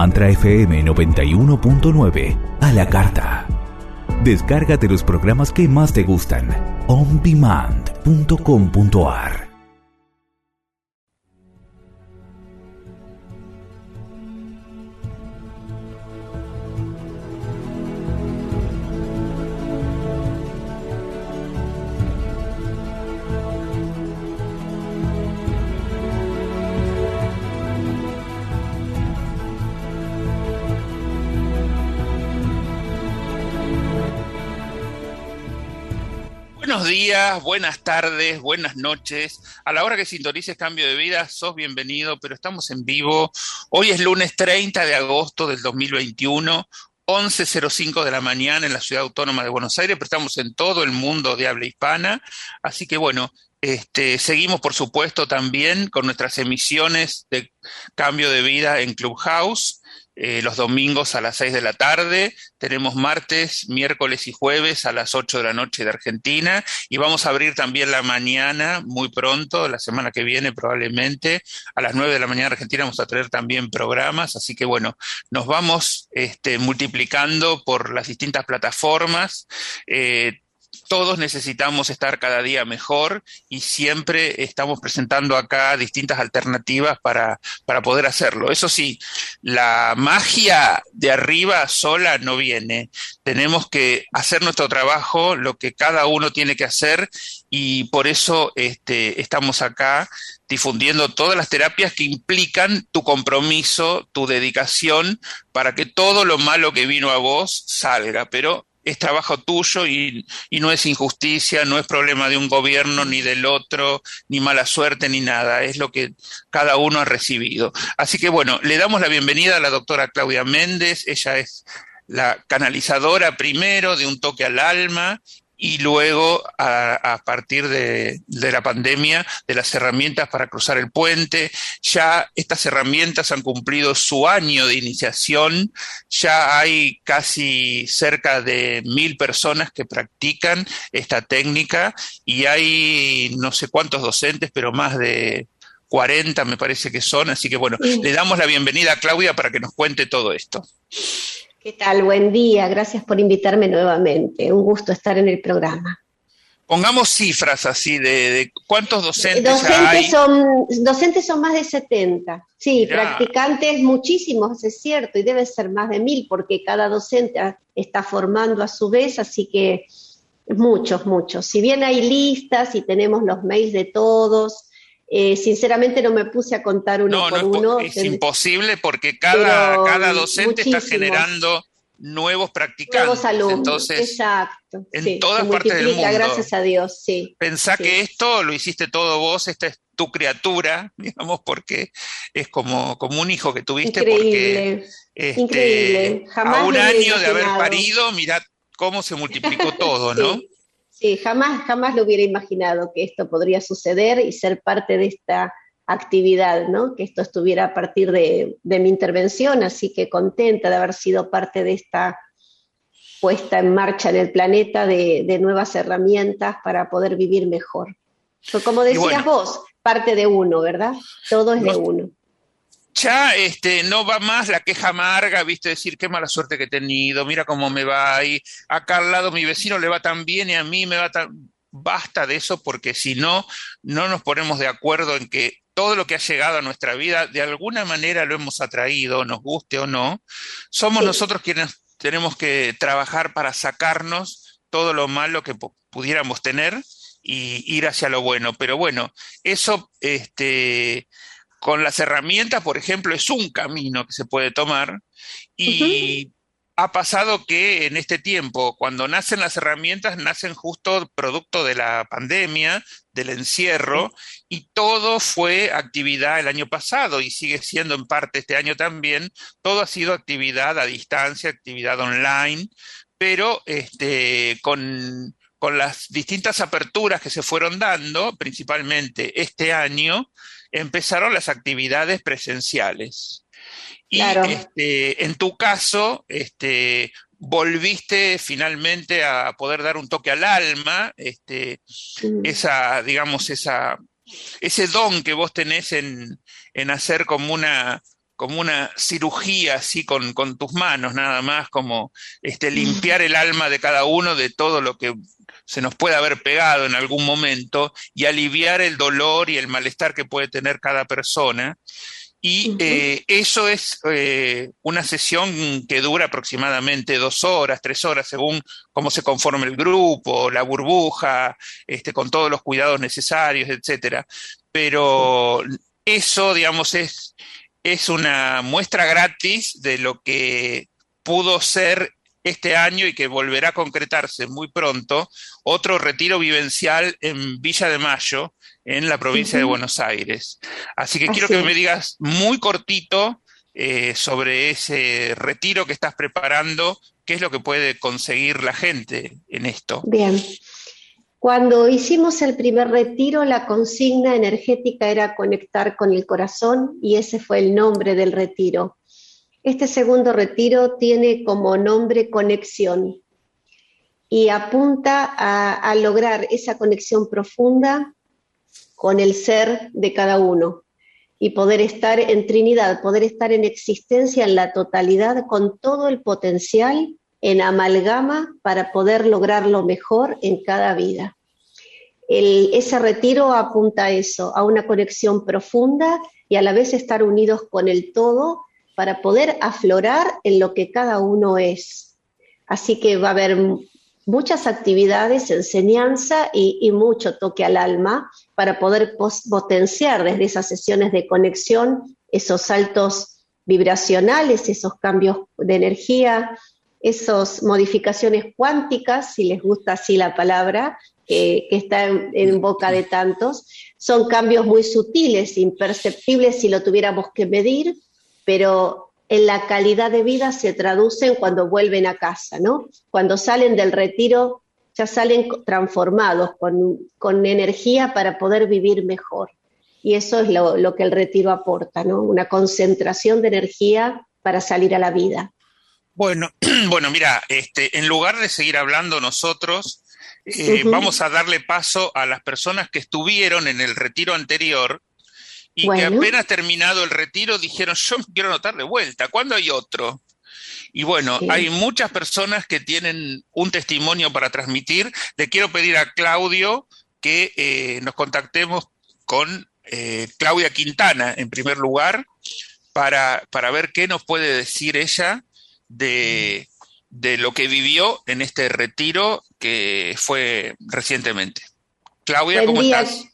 Mantra FM 91.9 a la carta. Descárgate los programas que más te gustan. ondemand.com.ar buenas tardes, buenas noches. A la hora que sintonices Cambio de Vida, sos bienvenido, pero estamos en vivo. Hoy es lunes 30 de agosto del 2021, 11.05 de la mañana en la Ciudad Autónoma de Buenos Aires, pero estamos en todo el mundo de habla hispana. Así que bueno, este, seguimos por supuesto también con nuestras emisiones de Cambio de Vida en Clubhouse. Eh, los domingos a las 6 de la tarde, tenemos martes, miércoles y jueves a las 8 de la noche de Argentina y vamos a abrir también la mañana muy pronto, la semana que viene probablemente, a las 9 de la mañana de Argentina vamos a traer también programas, así que bueno, nos vamos este, multiplicando por las distintas plataformas. Eh, todos necesitamos estar cada día mejor y siempre estamos presentando acá distintas alternativas para, para, poder hacerlo. Eso sí, la magia de arriba sola no viene. Tenemos que hacer nuestro trabajo, lo que cada uno tiene que hacer y por eso este, estamos acá difundiendo todas las terapias que implican tu compromiso, tu dedicación, para que todo lo malo que vino a vos salga. Pero es trabajo tuyo y, no es injusticia, no es problema de un gobierno ni del otro, ni mala suerte ni nada, es lo que cada uno ha recibido. Así que bueno, le damos la bienvenida a la doctora Claudia Méndez, ella es la canalizadora primero de un toque al alma y luego a, partir de, la pandemia de las herramientas para cruzar el puente. Ya estas herramientas han cumplido su año de iniciación, ya hay casi cerca de mil personas que practican esta técnica y hay no sé cuántos docentes, pero más de 40 me parece que son, así que bueno, le damos la bienvenida a Claudia para que nos cuente todo esto. ¿Qué tal? Buen día. Gracias por invitarme nuevamente. Un gusto estar en el programa. Pongamos cifras así de, cuántos docentes, docentes hay. Son, docentes son más de 70. Sí, practicantes muchísimos, es cierto, y debe ser más de mil porque cada docente está formando a su vez, así que muchos, muchos. Si bien hay listas y tenemos los mails de todos, eh, sinceramente no me puse a contar uno por uno. Es, imposible porque cada, cada docente está generando nuevos practicantes. Nuevos alumnos, Entonces, exacto. En todas partes del mundo. Gracias a Dios, sí. Pensá que esto lo hiciste todo vos, esta es tu criatura, digamos, porque es como, como un hijo que tuviste. Increíble. Porque, Increíble. Este, a un año de haber parido, mirad cómo se multiplicó todo, ¿no? Sí, jamás, jamás lo hubiera imaginado que esto podría suceder y ser parte de esta actividad, ¿no? Que esto estuviera a partir de, mi intervención, así que contenta de haber sido parte de esta puesta en marcha en el planeta de, nuevas herramientas para poder vivir mejor. como decías vos, parte de uno, ¿verdad? Todo es de uno ya este, no va más la queja amarga, viste, decir qué mala suerte que he tenido, mira cómo me va, y acá al lado mi vecino le va tan bien y a mí me va tan... Basta de eso porque si no, no nos ponemos de acuerdo en que todo lo que ha llegado a nuestra vida, de alguna manera lo hemos atraído, nos guste o no, somos nosotros quienes tenemos que trabajar para sacarnos todo lo malo que pudiéramos tener y ir hacia lo bueno. Pero bueno, eso este, con las herramientas, por ejemplo, es un camino que se puede tomar y ha pasado que en este tiempo, cuando nacen las herramientas, nacen justo producto de la pandemia, del encierro, y todo fue actividad el año pasado y sigue siendo en parte este año también, todo ha sido actividad a distancia, actividad online, pero este, con, con las distintas aperturas que se fueron dando, principalmente este año, empezaron las actividades presenciales. Y este, en tu caso, este, volviste finalmente a poder dar un toque al alma, este, esa, digamos, esa, ese don que vos tenés en, en hacer como una, como una cirugía así con, con, tus manos, nada más, como este, limpiar el alma de cada uno de todo lo que se nos puede haber pegado en algún momento y aliviar el dolor y el malestar que puede tener cada persona. Y eh, eso es eh, una sesión que dura aproximadamente dos horas, tres horas, según cómo se conforme el grupo, la burbuja, este, con todos los cuidados necesarios, etcétera. Pero eso, digamos, es, es una muestra gratis de lo que pudo ser este año y que volverá a concretarse muy pronto, otro retiro vivencial en Villa de Mayo, en la provincia de Buenos Aires. Así que quiero que me digas muy cortito eh, sobre ese retiro que estás preparando, qué es lo que puede conseguir la gente en esto. Bien. Cuando hicimos el primer retiro, la consigna energética era conectar con el corazón y ese fue el nombre del retiro. Este segundo retiro tiene como nombre conexión y apunta a, lograr esa conexión profunda con el ser de cada uno y poder estar en Trinidad, poder estar en existencia en la totalidad con todo el potencial en amalgama para poder lograr lo mejor en cada vida. ese retiro apunta a eso, a una conexión profunda y a la vez estar unidos con el todo para poder aflorar en lo que cada uno es. Así que va a haber muchas actividades, enseñanza y, mucho toque al alma para poder potenciar desde esas sesiones de conexión esos saltos vibracionales, esos cambios de energía, esas modificaciones cuánticas, si les gusta así la palabra, que, está en, boca de tantos, son cambios muy sutiles, imperceptibles si lo tuviéramos que medir, pero en la calidad de vida se traducen cuando vuelven a casa, ¿no? Cuando salen del retiro ya salen transformados con, energía para poder vivir mejor. Y eso es lo, que el retiro aporta, ¿no? Una concentración de energía para salir a la vida. Bueno, bueno, mira, este, en lugar de seguir hablando nosotros, eh, vamos a darle paso a las personas que estuvieron en el retiro anterior y que apenas terminado el retiro dijeron, yo me quiero anotar de vuelta, ¿cuándo hay otro? Y bueno, hay muchas personas que tienen un testimonio para transmitir. Le quiero pedir a Claudio que eh, nos contactemos con eh, Claudia Quintana, en primer lugar, para, para, ver qué nos puede decir ella de, de lo que vivió en este retiro que fue recientemente. Claudia, ¿cómo estás?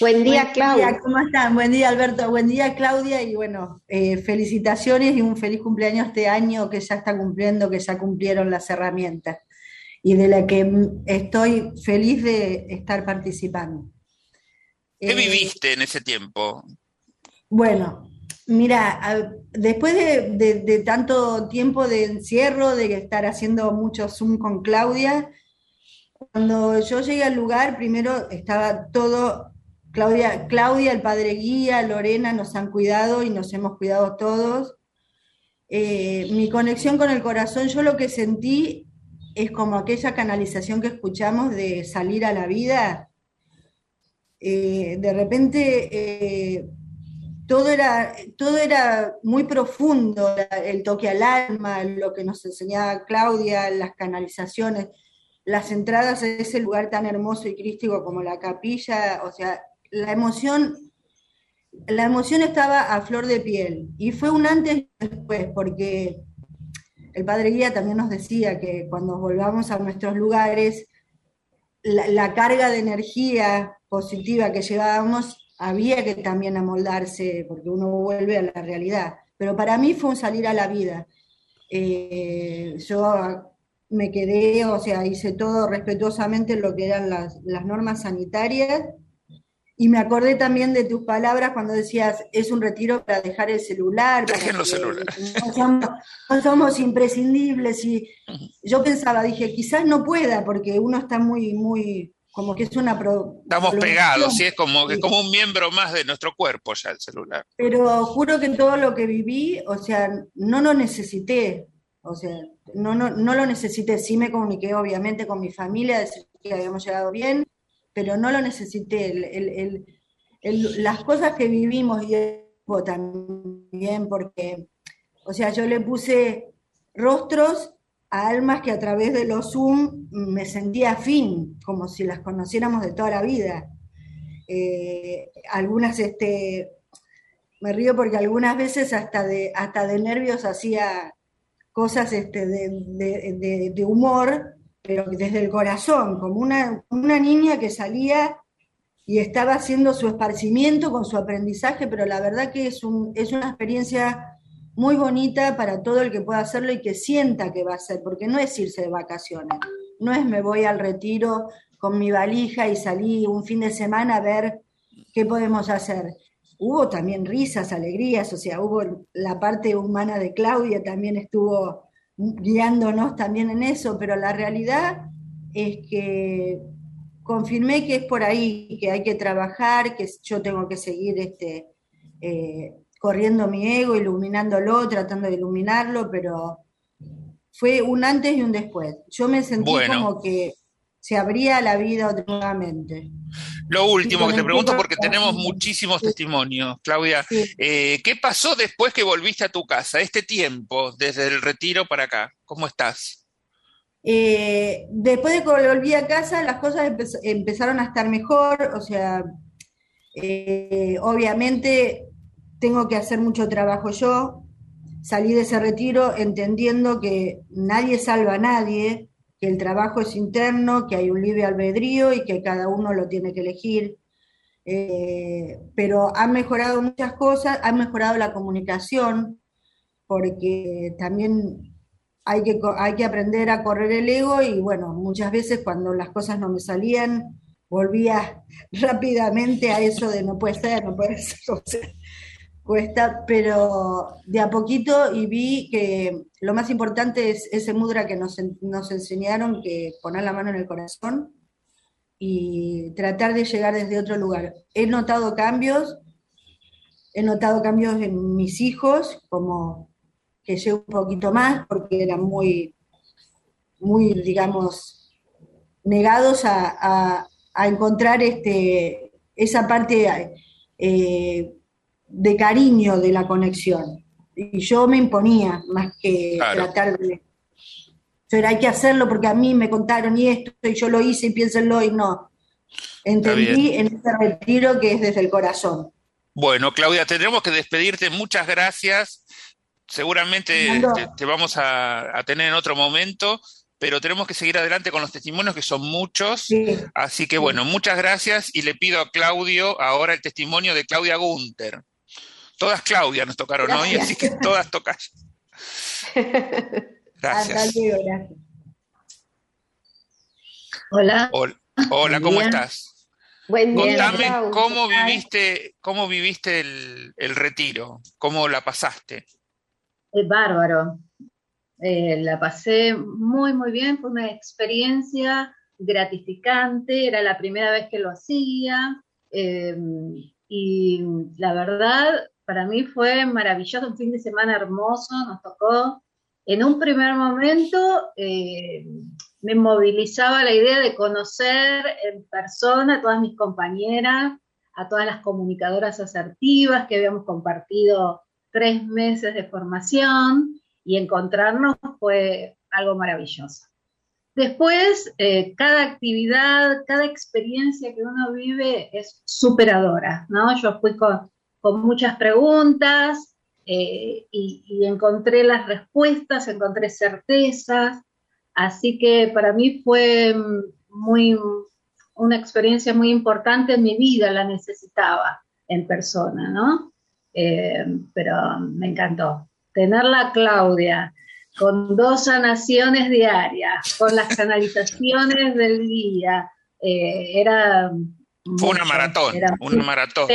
Buen día, Claudia. ¿Cómo están? Buen día, Alberto. Buen día, Claudia. Y bueno, eh, felicitaciones y un feliz cumpleaños este año que ya está cumpliendo, que ya cumplieron las herramientas y de la que estoy feliz de estar participando. ¿Qué eh, viviste en ese tiempo? Bueno, mira, después de, tanto tiempo de encierro, de estar haciendo mucho Zoom con Claudia, cuando yo llegué al lugar, primero estaba todo Claudia, Claudia, el padre guía, Lorena nos han cuidado y nos hemos cuidado todos. Eh, mi conexión con el corazón, yo lo que sentí es como aquella canalización que escuchamos de salir a la vida. Eh, de repente eh, todo, era, todo era muy profundo, el toque al alma, lo que nos enseñaba Claudia, las canalizaciones, las entradas a ese lugar tan hermoso y crístico como la capilla, o sea, la emoción, la emoción estaba a flor de piel. Y fue un antes y después, porque el padre guía también nos decía que cuando volvamos a nuestros lugares, la, carga de energía positiva que llevábamos había que también amoldarse, porque uno vuelve a la realidad. Pero para mí fue un salir a la vida. Eh, yo me quedé, o sea, hice todo respetuosamente lo que eran las, las normas sanitarias y me acordé también de tus palabras cuando decías, es un retiro para dejar el celular. Dejen los celulares. No somos, imprescindibles. Y yo pensaba, dije, quizás no pueda, porque uno está muy, muy, como que es una... Estamos pegados, sí, es como, como un miembro más de nuestro cuerpo ya el celular. Pero juro que todo lo que viví, o sea, no lo necesité. O sea, no, no, no lo necesité. Sí me comuniqué, obviamente, con mi familia, decir que habíamos llegado bien pero no lo necesité. las cosas que vivimos y también, porque, o sea, yo le puse rostros a almas que a través de los Zoom me sentía afín, como si las conociéramos de toda la vida. Eh, algunas, este, me río porque algunas veces hasta de, hasta de nervios hacía cosas este, de, humor, pero desde el corazón, como una, una niña que salía y estaba haciendo su esparcimiento con su aprendizaje, pero la verdad que es, un, es una experiencia muy bonita para todo el que pueda hacerlo y que sienta que va a ser, porque no es irse de vacaciones, no es me voy al retiro con mi valija y salí un fin de semana a ver qué podemos hacer. Hubo también risas, alegrías, o sea, hubo la parte humana de Claudia, también estuvo guiándonos también en eso, pero la realidad es que confirmé que es por ahí, que hay que trabajar, que yo tengo que seguir este, eh, corriendo mi ego, iluminándolo, tratando de iluminarlo, pero fue un antes y un después. Yo me sentí como que se abría la vida nuevamente. Lo último que te pregunto, porque tenemos muchísimos testimonios, Claudia, eh, ¿qué pasó después que volviste a tu casa, este tiempo, desde el retiro para acá? ¿Cómo estás? Eh, después de que volví a casa, las cosas empezaron a estar mejor, o sea, eh, obviamente tengo que hacer mucho trabajo yo. Salí de ese retiro entendiendo que nadie salva a nadie, que el trabajo es interno, que hay un libre albedrío y que cada uno lo tiene que elegir. Eh, pero han mejorado muchas cosas, han mejorado la comunicación, porque también hay que, hay que aprender a correr el ego y bueno, muchas veces cuando las cosas no me salían, volvía rápidamente a eso de no puede ser, no puede ser cuesta, pero de a poquito y vi que lo más importante es ese mudra que nos, enseñaron, que poner la mano en el corazón y tratar de llegar desde otro lugar. He notado cambios, he notado cambios en mis hijos, como que llego un poquito más, porque eran muy, muy, digamos, negados a, encontrar este, esa parte eh, de cariño de la conexión. Y yo me imponía más que tratar de... Pero hay que hacerlo porque a mí me contaron y esto, y yo lo hice y piénsenlo y no. Entendí en este retiro que es desde el corazón. Bueno, Claudia, tendremos que despedirte. Muchas gracias. Seguramente te, vamos a, tener en otro momento, pero tenemos que seguir adelante con los testimonios, que son muchos. Así que bueno, muchas gracias y le pido a Claudio ahora el testimonio de Claudia Gunter. Todas Claudia nos tocaron hoy, así que todas tocan. Gracias. Hola. Hola, ¿cómo estás? Buen día. Contame cómo viviste, cómo viviste el, retiro, cómo la pasaste. Es bárbaro. Eh, la pasé muy, muy bien. Fue una experiencia gratificante. Era la primera vez que lo hacía. Eh, y la verdad, para mí fue maravilloso, un fin de semana hermoso, nos tocó. En un primer momento eh, me movilizaba la idea de conocer en persona a todas mis compañeras, a todas las comunicadoras asertivas que habíamos compartido tres meses de formación y encontrarnos fue algo maravilloso. Después, eh, cada actividad, cada experiencia que uno vive es superadora, ¿no? Yo fui con, con muchas preguntas eh, y, encontré las respuestas, encontré certezas, así que para mí fue muy una experiencia muy importante en mi vida, la necesitaba en persona, ¿no? Eh, pero me encantó. Tenerla Claudia con dos sanaciones diarias, con las canalizaciones del día, eh, era fue una maratón, una maratón. Sí,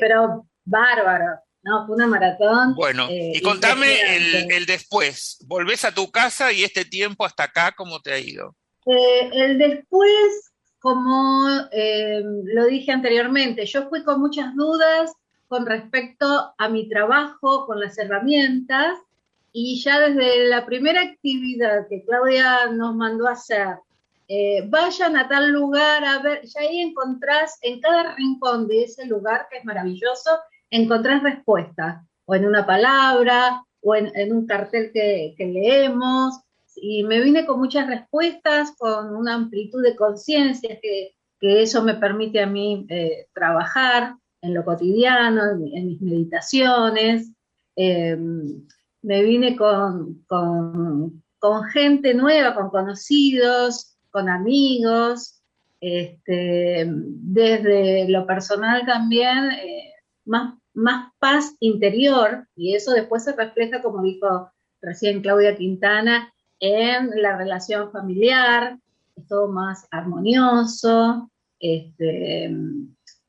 pero bárbaro. No, fue una maratón. Bueno, eh, y contame el, después. Volvés a tu casa y este tiempo hasta acá, ¿cómo te ha ido? Eh, el después, como eh, lo dije anteriormente, yo fui con muchas dudas con respecto a mi trabajo, con las herramientas, y ya desde la primera actividad que Claudia nos mandó a hacer eh, vayan a tal lugar a ver, ya ahí encontrás en cada rincón de ese lugar que es maravilloso, encontrás respuestas. o en una palabra, o en, un cartel que, leemos, y me vine con muchas respuestas, con una amplitud de conciencia que, eso me permite a mí eh, trabajar en lo cotidiano, en, mis meditaciones. Em, me vine con, con, gente nueva, con conocidos, con amigos, este, desde lo personal también, eh, más, más paz interior, y eso después se refleja, como dijo recién Claudia Quintana, en la relación familiar, es todo más armonioso, este,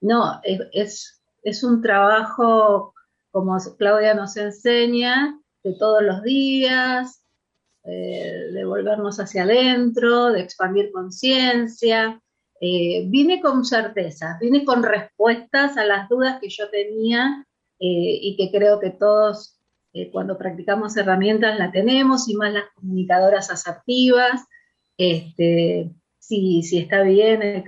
no, es, es, un trabajo, como Claudia nos enseña, de todos los días, eh, de volvernos hacia adentro, de expandir conciencia. Eh, vine con certeza, vine con respuestas a las dudas que yo tenía eh, y que creo que todos cuando practicamos herramientas la tenemos y más las comunicadoras asertivas. Este, si, si está bien,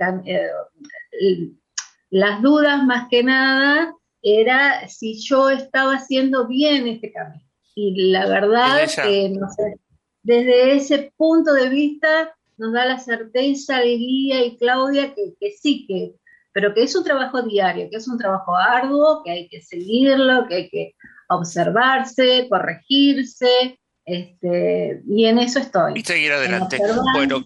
las dudas más que nada era si yo estaba haciendo bien este camino. Y la verdad que, no sé, desde ese punto de vista nos da la certeza, guía y Claudia que, que sí, que, pero que es un trabajo diario, que es un trabajo arduo, que hay que seguirlo, que hay que observarse, corregirse, este, y en eso estoy. Y seguir adelante. Bueno,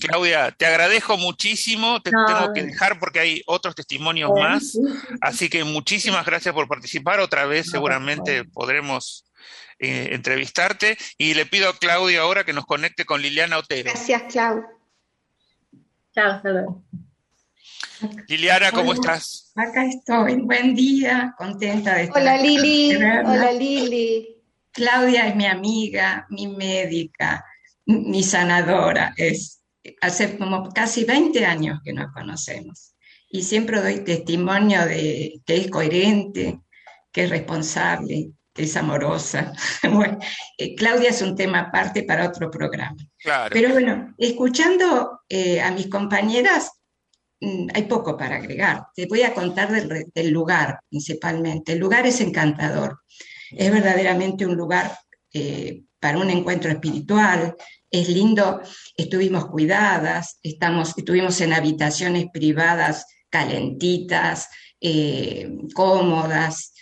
Claudia, te agradezco muchísimo, te tengo que dejar porque hay otros testimonios más, así que muchísimas gracias por participar, otra vez seguramente podremos eh, entrevistarte y le pido a Claudia ahora que nos conecte con Liliana Otero. Gracias, Clau. Chao, saludos. Liliana, ¿cómo estás? Acá estoy, buen día, contenta de estar. Hola Lili, hola Lili. Claudia es mi amiga, mi médica, mi sanadora. Es, hace como casi 20 años que nos conocemos y siempre doy testimonio de que es coherente, que es responsable, es amorosa. bueno, eh, Claudia es un tema aparte para otro programa. Pero bueno, escuchando eh, a mis compañeras, mm, hay poco para agregar. Te voy a contar del, lugar principalmente. El lugar es encantador. Es verdaderamente un lugar eh, para un encuentro espiritual. Es lindo, estuvimos cuidadas, estamos, estuvimos en habitaciones privadas calentitas, cómodas,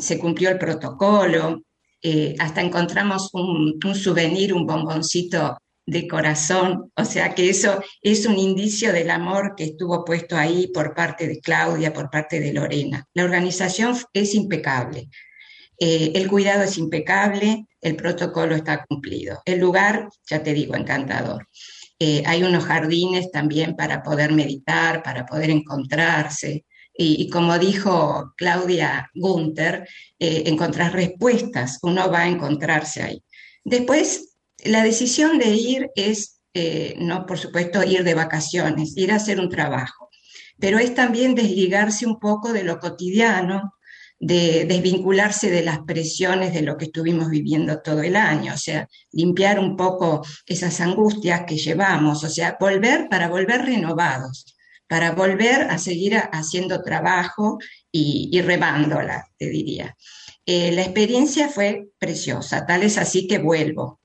se cumplió el protocolo, eh, hasta encontramos un, souvenir, un bomboncito de corazón, o sea que eso es un indicio del amor que estuvo puesto ahí por parte de Claudia, por parte de Lorena. La organización es impecable, eh, el cuidado es impecable, el protocolo está cumplido. El lugar, ya te digo, encantador. Eh, hay unos jardines también para poder meditar, para poder encontrarse. Y, como dijo Claudia Gunther, eh, encontrar respuestas, uno va a encontrarse ahí. Después, la decisión de ir es, eh, no por supuesto, ir de vacaciones, ir a hacer un trabajo, pero es también desligarse un poco de lo cotidiano, de desvincularse de las presiones de lo que estuvimos viviendo todo el año, o sea, limpiar un poco esas angustias que llevamos, o sea, volver para volver renovados para volver a seguir haciendo trabajo y, remándola, te diría. Eh, la experiencia fue preciosa, tal es así que vuelvo.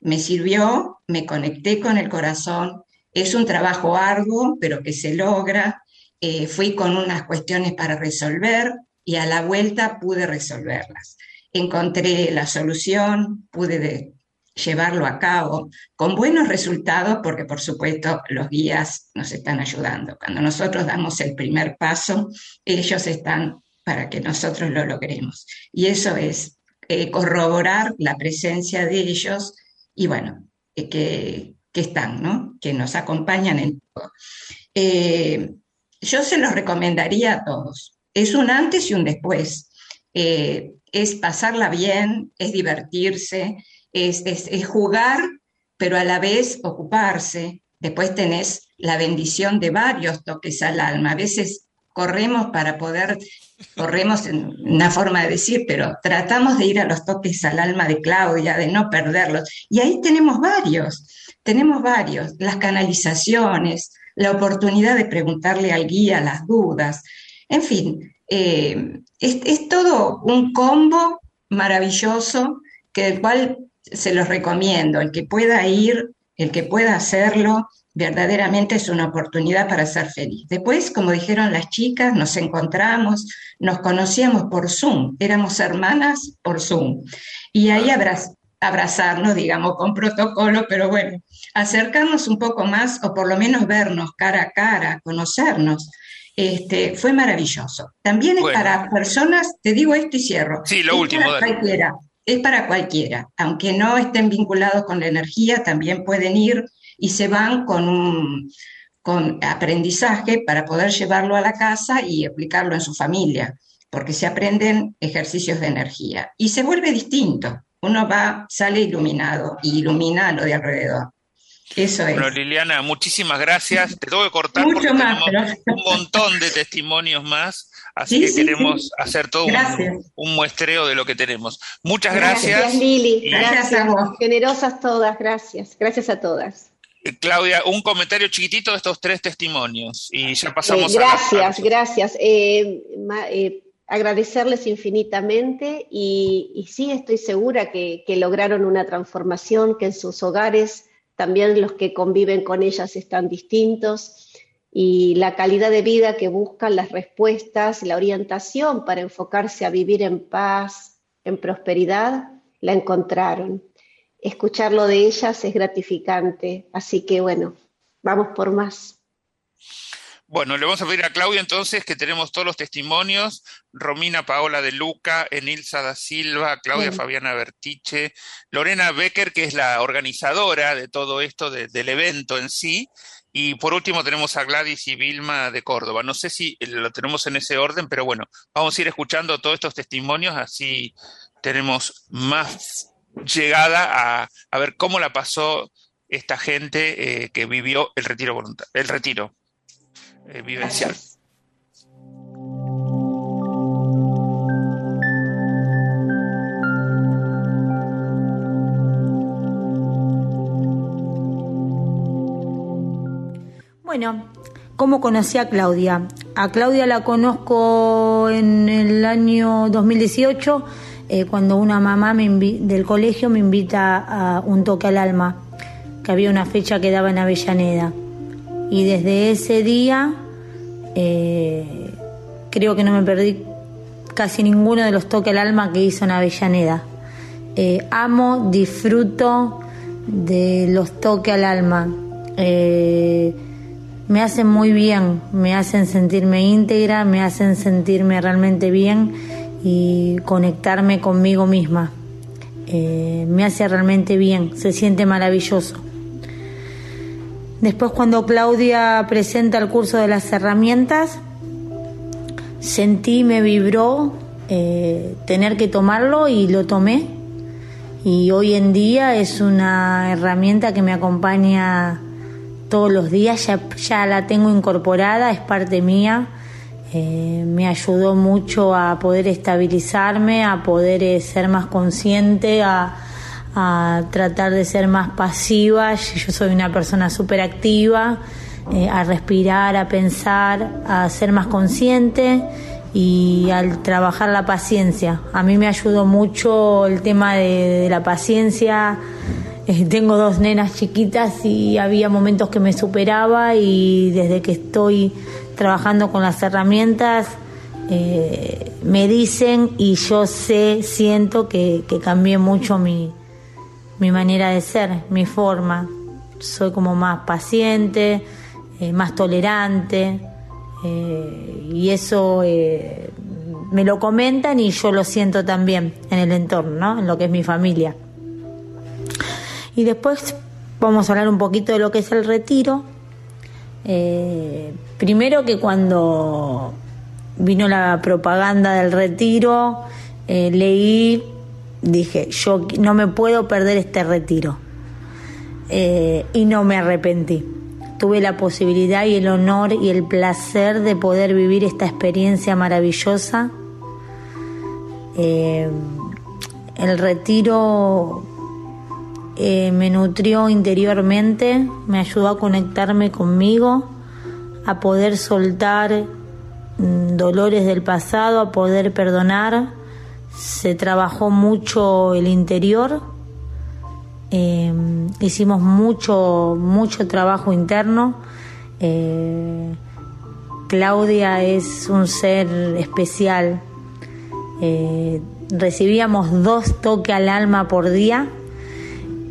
Me sirvió, me conecté con el corazón, es un trabajo arduo, pero que se logra. Eh, fui con unas cuestiones para resolver y a la vuelta pude resolverlas. Encontré la solución, pude llevarlo a cabo con buenos resultados, porque por supuesto los guías nos están ayudando. Cuando nosotros damos el primer paso, ellos están para que nosotros lo logremos. Y eso es eh, corroborar la presencia de ellos y bueno, eh, que, están, ¿no? que nos acompañan en todo. Eh, yo se los recomendaría a todos. Es un antes y un después. es pasarla bien, es divertirse, es, jugar, pero a la vez ocuparse. Después tenés la bendición de varios toques al alma. A veces corremos para poder, corremos en una forma de decir, pero tratamos de ir a los toques al alma de Claudia, de no perderlos. Y ahí tenemos varios, tenemos varios, las canalizaciones, la oportunidad de preguntarle al guía las dudas, en fin, eh, es, todo un combo maravilloso, que el cual se los recomiendo. El que pueda ir, el que pueda hacerlo, verdaderamente es una oportunidad para ser feliz. Después, como dijeron las chicas, nos encontramos, nos conocíamos por Zoom, éramos hermanas por Zoom. Y ahí abrazarnos, digamos, con protocolo, pero bueno, acercarnos un poco más o por lo menos vernos cara a cara, conocernos. Este, fue maravilloso. También es para personas, te digo esto y cierro. Sí, lo último. cualquiera, es para cualquiera, aunque no estén vinculados con la energía, también pueden ir y se van con un con aprendizaje para poder llevarlo a la casa y aplicarlo en su familia, porque se aprenden ejercicios de energía y se vuelve distinto. Uno va, sale iluminado y ilumina lo de alrededor. Eso es. Bueno, Liliana, muchísimas gracias. Te tengo que cortar porque tenemos un montón de testimonios más. Así que queremos hacer todo un, muestreo de lo que tenemos. Muchas gracias. Gracias, Lili. Gracias, a vos. Generosas todas, gracias. Gracias a todas. Eh, Claudia, un comentario chiquitito de estos tres testimonios y ya pasamos eh, gracias, a Gracias, eh, agradecerles infinitamente y, sí estoy segura que, que, lograron una transformación, que en sus hogares también los que conviven con ellas están distintos y la calidad de vida que buscan, las respuestas, la orientación para enfocarse a vivir en paz, en prosperidad, la encontraron escucharlo de ellas es gratificante. Así que bueno, vamos por más. Bueno, le vamos a pedir a Claudia entonces que tenemos todos los testimonios. Romina Paola de Luca, Enilsa da Silva, Claudia Fabiana Bertiche, Lorena Becker, que es la organizadora de todo esto, del evento en sí. Y por último tenemos a Gladys y Vilma de Córdoba. No sé si lo tenemos en ese orden, pero bueno, vamos a ir escuchando todos estos testimonios, así tenemos más llegada a, a ver cómo la pasó esta gente eh, que vivió el retiro voluntario, el retiro eh, vivencial. Bueno, ¿cómo conocí a Claudia? A Claudia la conozco en el año 2018 eh, cuando una mamá del colegio me invita a un toque al alma, que había una fecha que daba en Avellaneda. Y desde ese día eh, creo que no me perdí casi ninguno de los toques al alma que hizo en Avellaneda. Eh, amo, disfruto de los toques al alma. Me hacen muy bien, me hacen sentirme íntegra, me hacen sentirme realmente bien y conectarme conmigo misma. Eh, me hace realmente bien, se siente maravilloso. Después cuando Claudia presenta el curso de las herramientas, sentí, me vibró eh, tener que tomarlo y lo tomé. Y hoy en día es una herramienta que me acompaña todos los días, ya, ya la tengo incorporada, es parte mía eh, me ayudó mucho a poder estabilizarme, a poder eh, ser más consciente, a, tratar de ser más pasiva. Yo soy una persona súper activa, eh, a respirar, a pensar, a ser más consciente y al trabajar la paciencia. A mí me ayudó mucho el tema de la paciencia. Tengo dos nenas chiquitas y había momentos que me superaba y desde que estoy trabajando con las herramientas, eh, me dicen y yo sé, siento que, cambié mucho mi, manera de ser, mi forma. Soy como más paciente, eh, más tolerante eh, y eso me lo comentan y yo lo siento también en el entorno, en lo que es mi familia. Y después vamos a hablar un poquito de lo que es el retiro. Eh, primero que cuando vino la propaganda del retiro, eh, leí, dije, yo no me puedo perder este retiro. Eh, y no me arrepentí. Tuve la posibilidad y el honor y el placer de poder vivir esta experiencia maravillosa. el retiro eh, me nutrió interiormente, me ayudó a conectarme conmigo, a poder soltar mm, dolores del pasado, a poder perdonar, se trabajó mucho el interior, eh, hicimos mucho, mucho trabajo interno. Eh, Claudia es un ser especial. Recibíamos dos toques al alma por día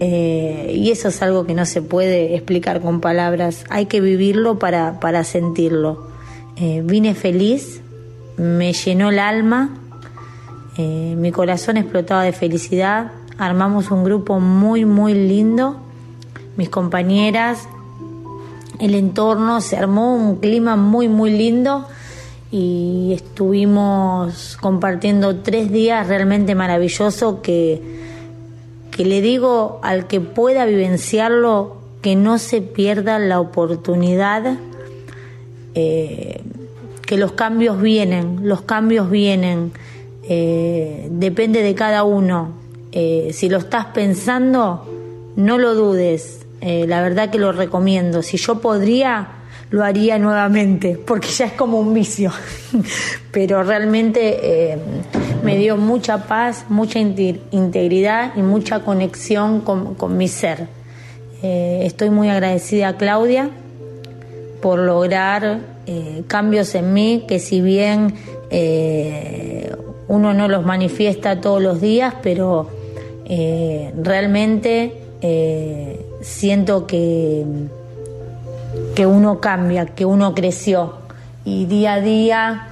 y eso es algo que no se puede explicar con palabras. Hay que vivirlo para, para sentirlo. vine feliz, me llenó el alma eh, mi corazón explotaba de felicidad. Armamos un grupo muy, muy lindo. Mis compañeras, el entorno, se armó un clima muy, muy lindo y estuvimos compartiendo tres días realmente maravillosos que, que le digo al que pueda vivenciarlo que no se pierda la oportunidad, eh, que los cambios vienen, los cambios vienen eh, depende de cada uno. Eh, si lo estás pensando, no lo dudes. La verdad que lo recomiendo. Si yo podría, lo haría nuevamente, porque ya es como un vicio. Pero realmente me dio mucha paz, mucha integridad y mucha conexión con, con mi ser. estoy muy agradecida a Claudia por lograr cambios en mí que si bien uno no los manifiesta todos los días, pero eh, realmente eh, siento que, que uno cambia, que uno creció y día a día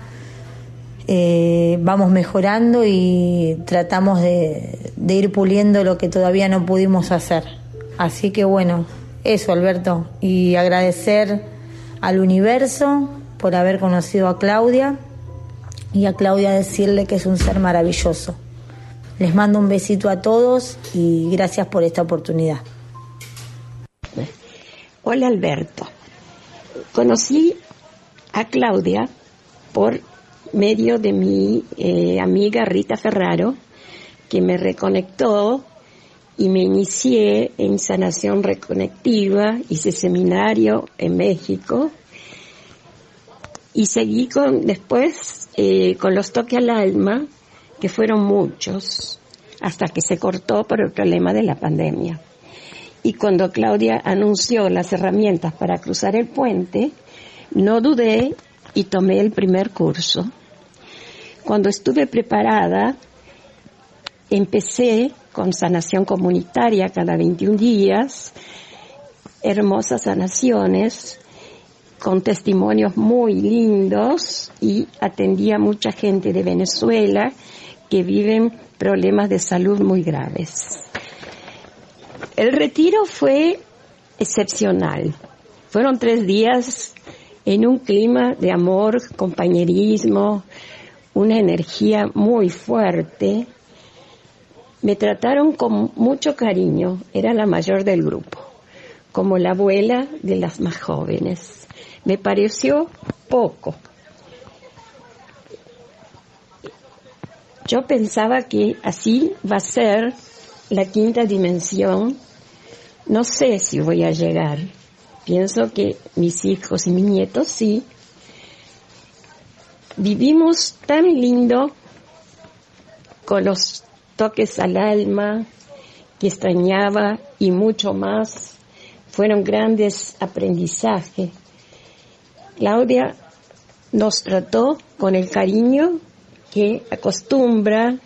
eh, vamos mejorando y tratamos de, de ir puliendo lo que todavía no pudimos hacer. Así que bueno, eso Alberto, y agradecer al universo por haber conocido a Claudia y a Claudia decirle que es un ser maravilloso. Les mando un besito a todos y gracias por esta oportunidad. Hola Alberto. Conocí a Claudia por medio de mi eh, amiga Rita Ferraro, que me reconectó y me inicié en sanación reconectiva, hice seminario en México y seguí con después eh, con los toques al alma, que fueron muchos, hasta que se cortó por el problema de la pandemia. Y cuando Claudia anunció las herramientas para cruzar el puente, no dudé y tomé el primer curso. Cuando estuve preparada, empecé con sanación comunitaria cada 21 días, hermosas sanaciones, con testimonios muy lindos y atendía a mucha gente de Venezuela que viven problemas de salud muy graves. El retiro fue excepcional. Fueron tres días en un clima de amor, compañerismo, una energía muy fuerte. Me trataron con mucho cariño, era la mayor del grupo, como la abuela de las más jóvenes me pareció poco. Yo pensaba que así va a ser la quinta dimensión. No sé si voy a llegar. Pienso que mis hijos y mis nietos sí. Vivimos tan lindo con los toques al alma que extrañaba y mucho más. Fueron grandes aprendizajes. Claudia nos trató con el cariño que acostumbra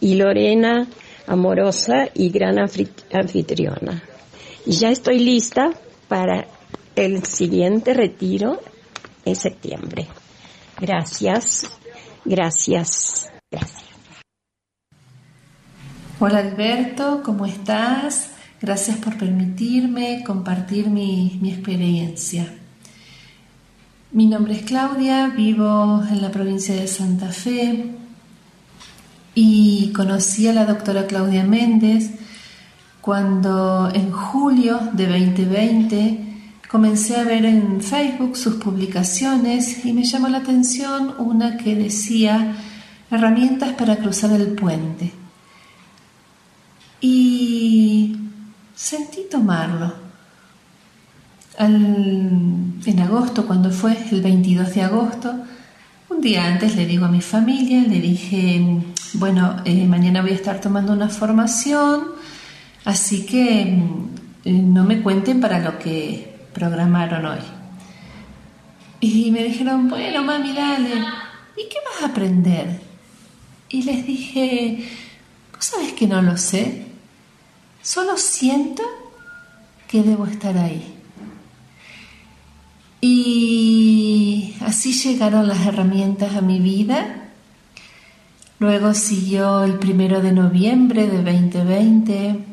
y Lorena amorosa y gran anfitriona. Y ya estoy lista para el siguiente retiro en septiembre. Gracias, gracias, gracias. Hola Alberto, ¿cómo estás? Gracias por permitirme compartir mi, mi experiencia. Mi nombre es Claudia, vivo en la provincia de Santa Fe y conocí a la doctora Claudia Méndez cuando en julio de 2020 comencé a ver en Facebook sus publicaciones y me llamó la atención una que decía herramientas para cruzar el puente. Y sentí tomarlo en agosto, cuando fue el 22 de agosto, un día antes le digo a mi familia, le dije, bueno, eh, mañana voy a estar tomando una formación, así que eh, no me cuenten para lo que programaron hoy. Y me dijeron, bueno, mami, dale, ¿y qué vas a aprender? Y les dije, ¿vos sabés que no lo sé? Solo siento que debo estar ahí. Y así llegaron las herramientas a mi vida. Luego siguió el primero de noviembre de 2020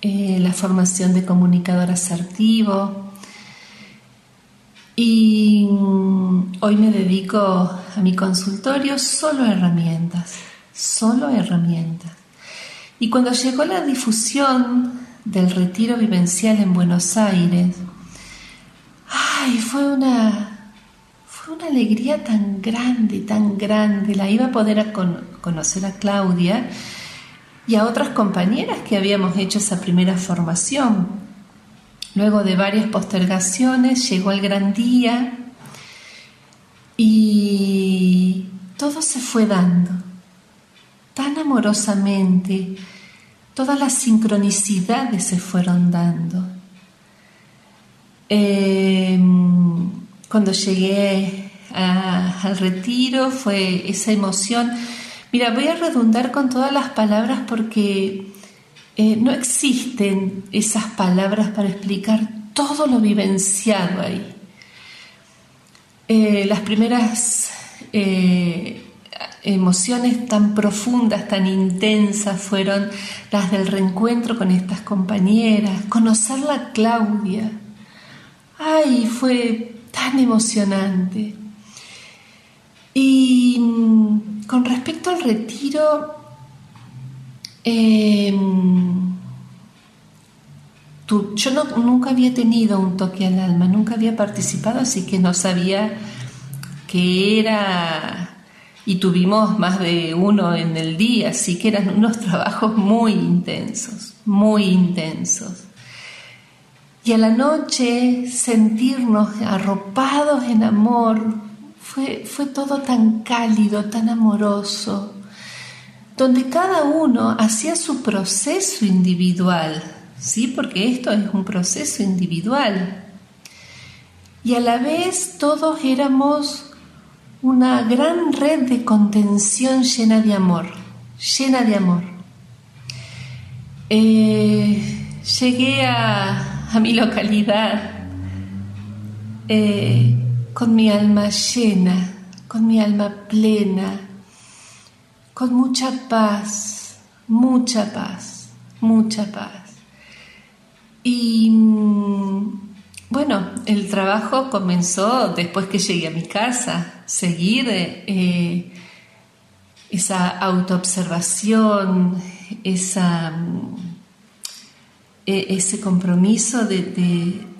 eh, la formación de comunicador asertivo. Y mm, hoy me dedico a mi consultorio solo a herramientas, solo herramientas. Y cuando llegó la difusión del retiro vivencial en Buenos Aires, ay, fue una, fue una alegría tan grande, tan grande. La iba a poder conocer a Claudia y a otras compañeras que habíamos hecho esa primera formación. Luego de varias postergaciones llegó el gran día y todo se fue dando tan amorosamente, todas las sincronicidades se fueron dando. Em, cuando llegué al retiro fue esa emoción Mira, voy a redundar con todas las palabras porque eh, no existen esas palabras para explicar todo lo vivenciado ahí. Eh, las primeras eh, emociones tan profundas, tan intensas fueron las del reencuentro con estas compañeras, conocerla Claudia. Ay, fue tan emocionante. Y mm, con respecto al retiro, em, yo nunca había tenido un toque al alma, nunca había participado, así que no sabía qué era y tuvimos más de uno en el día, así que eran unos trabajos muy intensos, muy intensos. Y a la noche sentirnos arropados en amor, fue, todo tan cálido, tan amoroso, donde cada uno hacía su proceso individual, ¿sí? Porque esto es un proceso individual. Y a la vez todos éramos una gran red de contención llena de amor, llena de amor. Eh, llegué a, mi localidad eh, con mi alma llena, con mi alma plena, con mucha paz, mucha paz, mucha paz. Y mm, bueno, el trabajo comenzó después que llegué a mi casa, seguir eh, esa autoobservación, esa, e, ese compromiso de,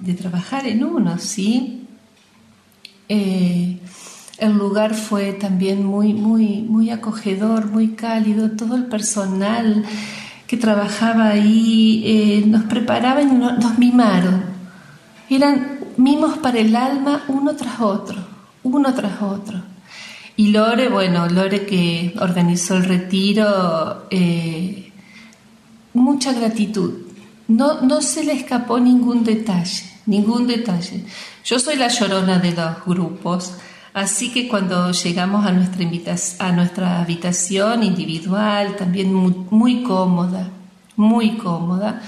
de trabajar en uno, ¿sí? Eh, el lugar fue también muy, muy, muy acogedor, muy cálido. Todo el personal que trabajaba ahí eh, nos preparaban y nos, mimaron. Eran mimos para el alma uno tras otro, uno tras otro. Y Lore, bueno, Lore que organizó el retiro, eh, mucha gratitud. No, no se le escapó ningún detalle, ningún detalle. Yo soy la llorona de los grupos, así que cuando llegamos a nuestra, habitación individual, también muy, cómoda, muy cómoda,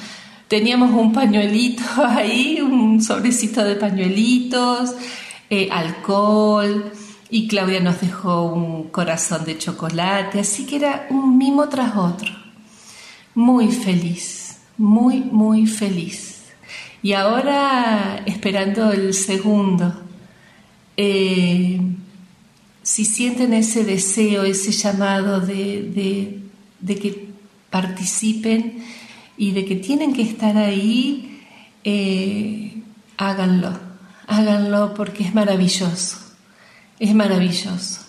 teníamos un pañuelito ahí, un sobrecito de pañuelitos, eh, alcohol, y Claudia nos dejó un corazón de chocolate, así que era un mimo tras otro. Muy feliz, muy, muy feliz. Y ahora, esperando el segundo, eh, si sienten ese deseo, ese llamado de, que participen y de que tienen que estar ahí, eh, háganlo, háganlo porque es maravilloso, es maravilloso.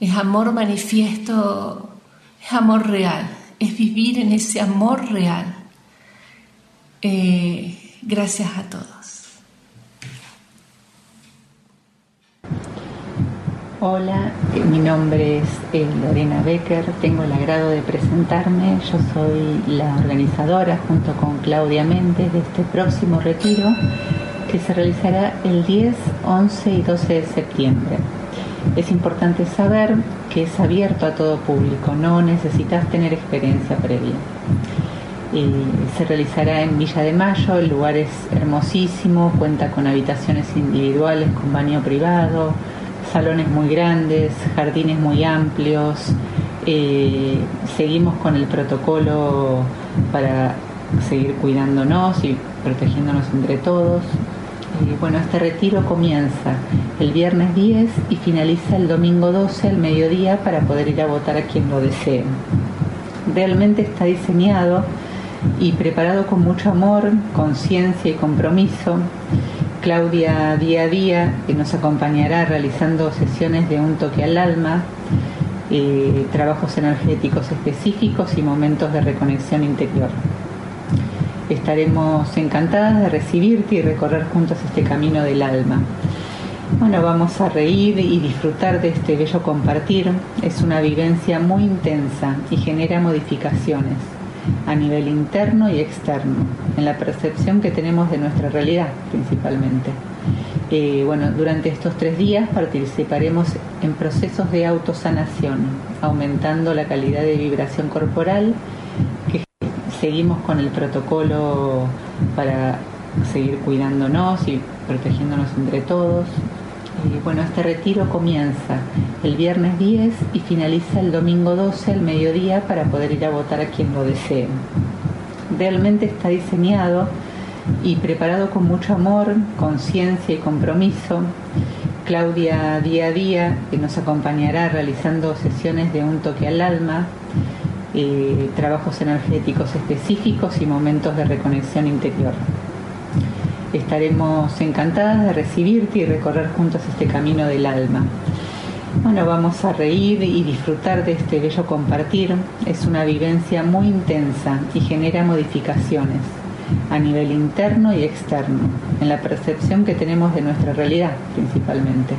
Es amor manifiesto, es amor real, es vivir en ese amor real. Eh, Gracias a todos. Hola, eh, mi nombre es eh, Lorena Becker, tengo el agrado de presentarme. Yo soy la organizadora junto con Claudia Méndez de este próximo retiro que se realizará el 10, 11 y 12 de septiembre. Es importante saber que es abierto a todo público, no necesitas tener experiencia previa. Se realizará en Villa de Mayo, el lugar es hermosísimo, cuenta con habitaciones individuales con baño privado, salones muy grandes, jardines muy amplios. Eh, seguimos con el protocolo para seguir cuidándonos y protegiéndonos entre todos. Bueno, este retiro comienza el viernes 10 y finaliza el domingo 12 al mediodía para poder ir a votar a quien lo desee. Realmente está diseñado y preparado con mucho amor, conciencia y compromiso Claudia día a día, que nos acompañará realizando sesiones de un toque al alma, eh, trabajos energéticos específicos y momentos de reconexión interior. Estaremos encantadas de recibirte y recorrer juntos este camino del alma. Bueno, vamos a reír y disfrutar de este bello compartir. Es una vivencia muy intensa y genera modificaciones a nivel interno y externo, en la percepción que tenemos de nuestra realidad principalmente. Eh, bueno, durante estos tres días participaremos en procesos de autosanación, aumentando la calidad de vibración corporal, que seguimos con el protocolo para seguir cuidándonos y protegiéndonos entre todos, bueno, este retiro comienza el viernes 10 y finaliza el domingo 12 al mediodía para poder ir a votar a quien lo desee. Realmente está diseñado y preparado con mucho amor, conciencia y compromiso. Claudia día a día que nos acompañará realizando sesiones de un toque al alma, eh, trabajos energéticos específicos y momentos de reconexión interior. Estaremos encantadas de recibirte y recorrer juntos este camino del alma. Bueno, vamos a reír y disfrutar de este bello compartir. Es una vivencia muy intensa y genera modificaciones a nivel interno y externo, en la percepción que tenemos de nuestra realidad principalmente.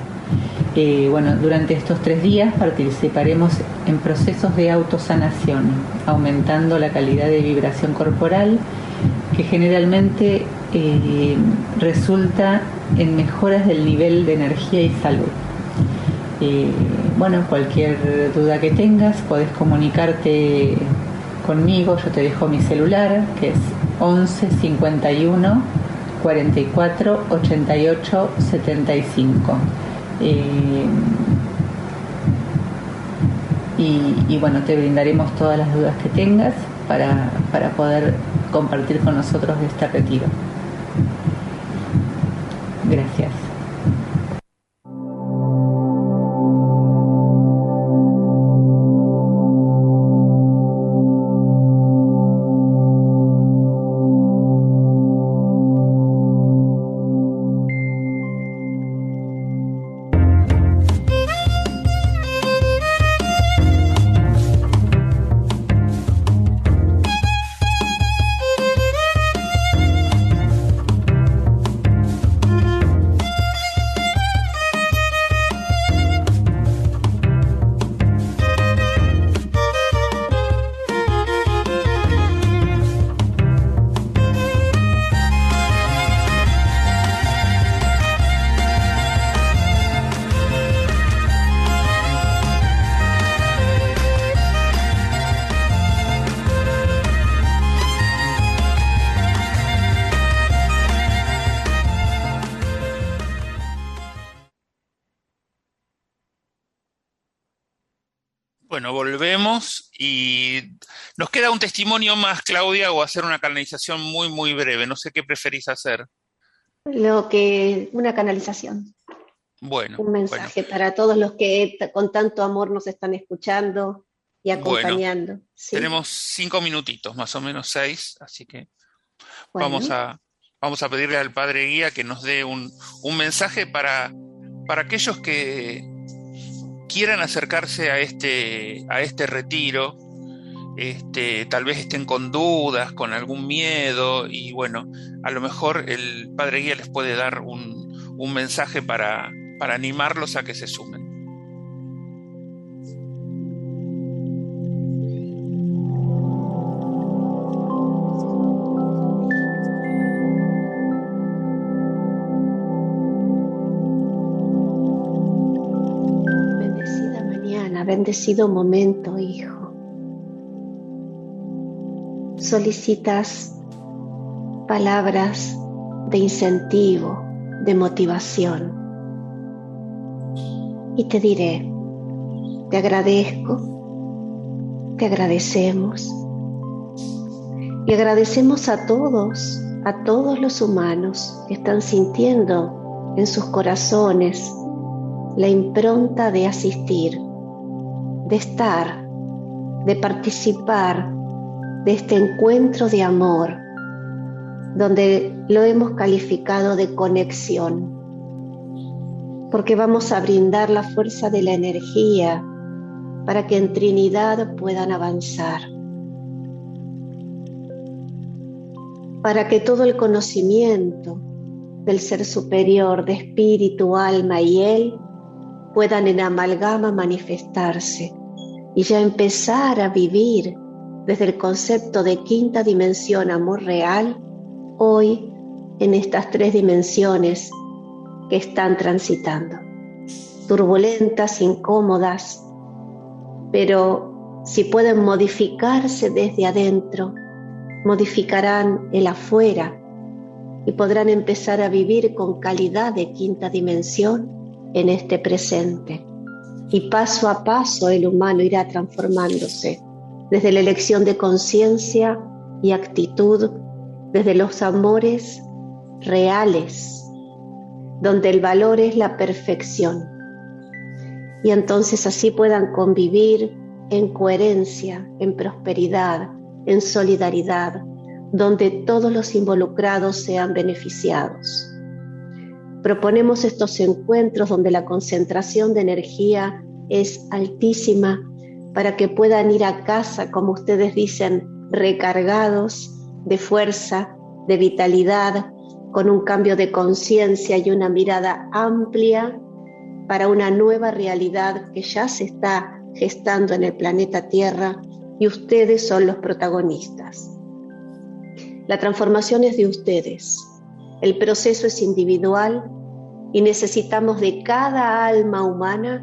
Eh, bueno, durante estos tres días participaremos en procesos de autosanación, aumentando la calidad de vibración corporal que generalmente eh, resulta en mejoras del nivel de energía y salud. Eh, bueno, cualquier duda que tengas, podés comunicarte conmigo, yo te dejo mi celular, que es 11 51 44 88 75. Y, bueno, te brindaremos todas las dudas que tengas para, para poder compartir con nosotros este retiro. Gracias. Nos queda un testimonio más, Claudia, o hacer una canalización muy, muy breve. No sé qué preferís hacer. Lo que, una canalización. Bueno. Un mensaje para todos los que con tanto amor nos están escuchando y acompañando. Tenemos cinco minutitos, más o menos seis, así que vamos, a, vamos a pedirle al Padre Guía que nos dé un, un mensaje para, para aquellos que quieran acercarse a este, a este retiro este, tal vez estén con dudas, con algún miedo y bueno, a lo mejor el Padre Guía les puede dar un, mensaje para, animarlos a que se sumen. Bendecido momento, hijo. Solicitas palabras de incentivo, de motivación. Y te diré, te agradezco, te agradecemos. Y agradecemos a todos, a todos los humanos que están sintiendo en sus corazones la impronta de asistir, de estar, de participar de este encuentro de amor, donde lo hemos calificado de conexión, porque vamos a brindar la fuerza de la energía para que en Trinidad puedan avanzar, para que todo el conocimiento del ser superior, de espíritu, alma y él, puedan en amalgama manifestarse y ya empezar a vivir desde el concepto de quinta dimensión amor real, hoy en estas tres dimensiones que están transitando. Turbulentas, incómodas, pero si pueden modificarse desde adentro, modificarán el afuera y podrán empezar a vivir con calidad de quinta dimensión en este presente. Y paso a paso el humano irá transformándose desde la elección de conciencia y actitud, desde los amores reales, donde el valor es la perfección. Y entonces así puedan convivir en coherencia, en prosperidad, en solidaridad, donde todos los involucrados sean beneficiados. Proponemos estos encuentros donde la concentración de energía es altísima para que puedan ir a casa, como ustedes dicen, recargados de fuerza, de vitalidad, con un cambio de conciencia y una mirada amplia para una nueva realidad que ya se está gestando en el planeta Tierra y ustedes son los protagonistas. La transformación es de ustedes. El proceso es individual y necesitamos de cada alma humana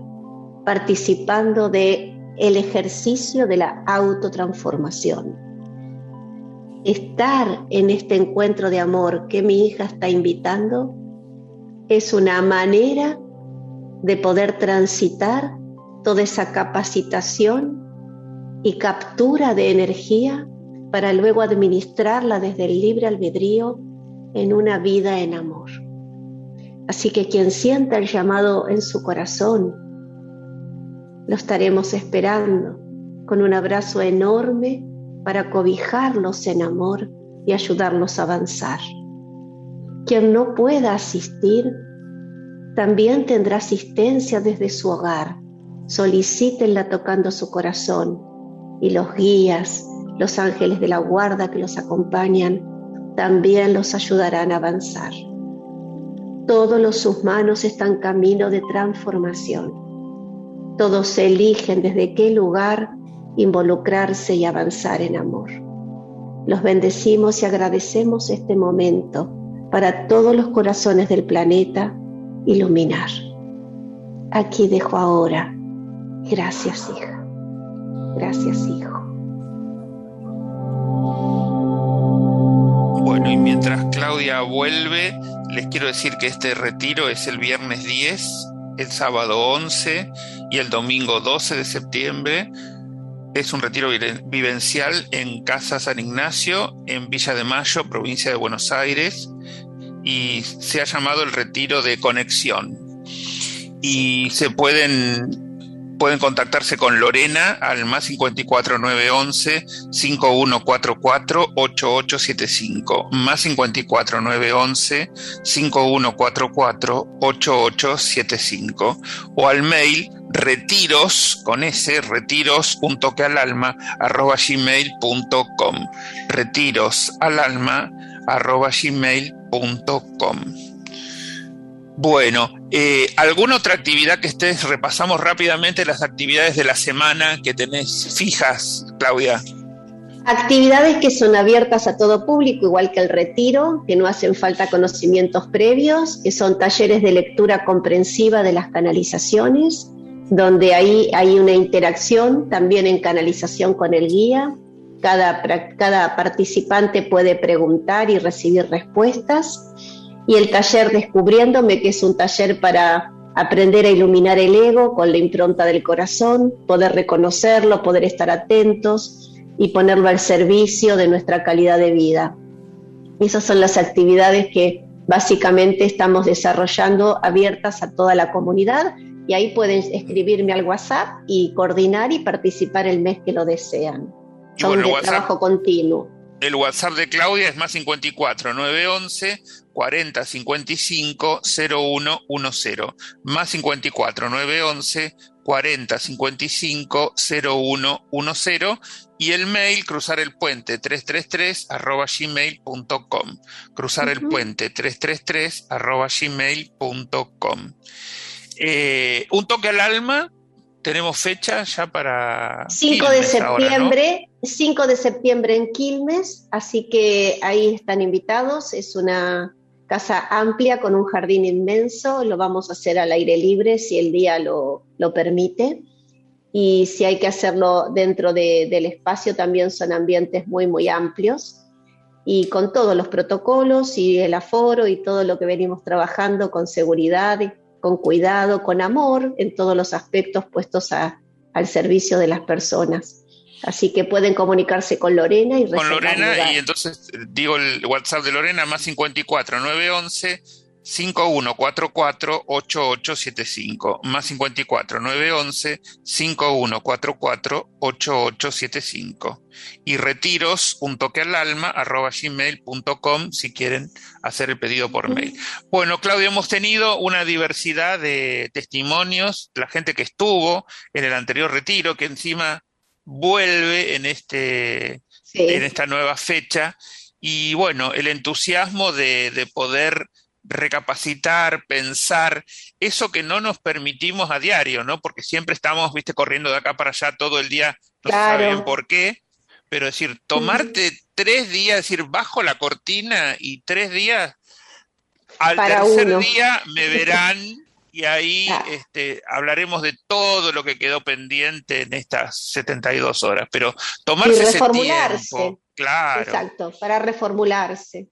participando de el ejercicio de la autotransformación. Estar en este encuentro de amor que mi hija está invitando es una manera de poder transitar toda esa capacitación y captura de energía para luego administrarla desde el libre albedrío en una vida en amor. Así que quien sienta el llamado en su corazón, lo estaremos esperando con un abrazo enorme para cobijarlos en amor y ayudarlos a avanzar. Quien no pueda asistir, también tendrá asistencia desde su hogar. Solicítenla tocando su corazón y los guías, los ángeles de la guarda que los acompañan, también los ayudarán a avanzar. Todos los humanos están camino de transformación. Todos eligen desde qué lugar involucrarse y avanzar en amor. Los bendecimos y agradecemos este momento para todos los corazones del planeta iluminar. Aquí dejo ahora. Gracias, hija. Gracias, hijo. Mientras Claudia vuelve, les quiero decir que este retiro es el viernes 10, el sábado 11 y el domingo 12 de septiembre. Es un retiro vivencial en Casa San Ignacio, en Villa de Mayo, provincia de Buenos Aires, y se ha llamado el retiro de conexión. Y se pueden pueden contactarse con Lorena al más 54 911 5144 8875 más 54 911 5144 8875 o al mail retiros con ese retiros un toque al alma arroba gmail.com retiros al alma arroba gmail.com bueno, eh, ¿alguna otra actividad que estés? Repasamos rápidamente las actividades de la semana que tenés fijas, Claudia. Actividades que son abiertas a todo público, igual que el retiro, que no hacen falta conocimientos previos, que son talleres de lectura comprensiva de las canalizaciones, donde ahí hay una interacción también en canalización con el guía. Cada, cada participante puede preguntar y recibir respuestas. Y el taller Descubriéndome, que es un taller para aprender a iluminar el ego con la impronta del corazón, poder reconocerlo, poder estar atentos y ponerlo al servicio de nuestra calidad de vida. Esas son las actividades que básicamente estamos desarrollando abiertas a toda la comunidad y ahí pueden escribirme al WhatsApp y coordinar y participar el mes que lo desean. Son de trabajo continuo. El WhatsApp de Claudia es más 54 911 40 55 0110. Más 54 911 40 55 0110 y el mail cruzar el puente 333 arroba gmail.com. Cruzar el puente 333 arroba gmail.com. Eh, un toque al alma, tenemos fecha ya para... 5 de septiembre, 5 de septiembre en Quilmes, así que ahí están invitados, es una casa amplia con un jardín inmenso, lo vamos a hacer al aire libre si el día lo, lo permite. Y si hay que hacerlo dentro del espacio también son ambientes muy, muy amplios. Y con todos los protocolos y el aforo y todo lo que venimos trabajando con seguridad, con cuidado, con amor en todos los aspectos puestos al servicio de las personas. Así que pueden comunicarse con Lorena y Con Lorena y entonces digo el WhatsApp de Lorena más 54 911 5144-8875, más 54 911 5144 8875 y retiros un toque al alma arroba gmail.com si quieren hacer el pedido por mail. Bueno, Claudia, hemos tenido una diversidad de testimonios, la gente que estuvo en el anterior retiro, que encima vuelve en, este, en esta nueva fecha. Y bueno, el entusiasmo de, de poder recapacitar, pensar, eso que no nos permitimos a diario, ¿no? Porque siempre estamos, viste, corriendo de acá para allá todo el día, no saben por qué, pero decir, tomarte tres días, decir, bajo la cortina y tres días, al tercer día me verán y ahí este, hablaremos de todo lo que quedó pendiente en estas 72 horas, pero tomarse ese tiempo, claro. Exacto, para reformularse.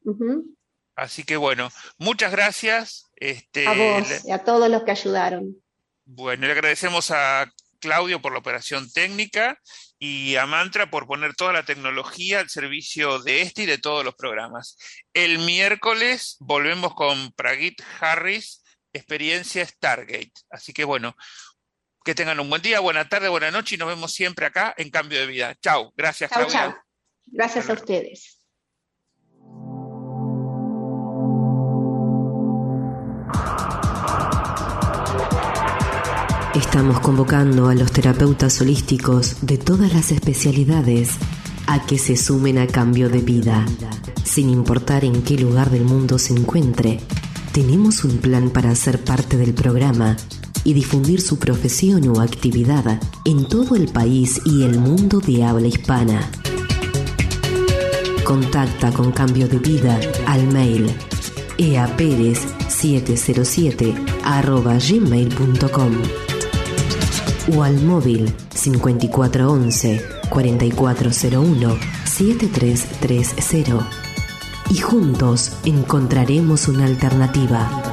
Así que bueno, muchas gracias. Este, a vos y a todos los que ayudaron. Bueno, le agradecemos a Claudio por la operación técnica y a Mantra por poner toda la tecnología al servicio de este y de todos los programas. El miércoles volvemos con Pragit Harris, experiencia Stargate. Así que bueno, que tengan un buen día, buena tarde, buena noche y nos vemos siempre acá en Cambio de Vida. Chao, gracias Chao. Gracias a ustedes. Estamos convocando a los terapeutas holísticos de todas las especialidades a que se sumen a cambio de vida. Sin importar en qué lugar del mundo se encuentre, tenemos un plan para ser parte del programa y difundir su profesión o actividad en todo el país y el mundo de habla hispana. Contacta con Cambio de Vida al mail eaperez707 gmail.com o al móvil 5411 4401 7330 y juntos encontraremos una alternativa.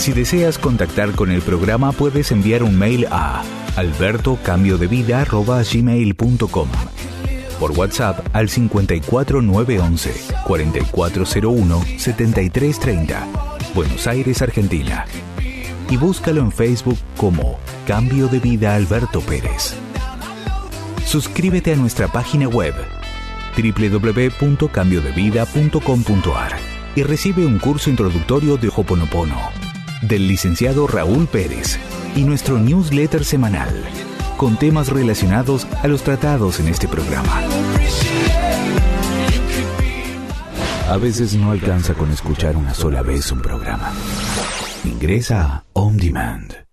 Si deseas contactar con el programa puedes enviar un mail a albertocambiodevida.gmail.com Por WhatsApp al 54911 4401 7330 Buenos Aires, Argentina. Y búscalo en Facebook como Cambio de Vida Alberto Pérez. Suscríbete a nuestra página web www.cambiodevida.com.ar y recibe un curso introductorio de Hoponopono del licenciado Raúl Pérez y nuestro newsletter semanal con temas relacionados a los tratados en este programa. A veces no alcanza con escuchar una sola vez un programa. Ingresa a On Demand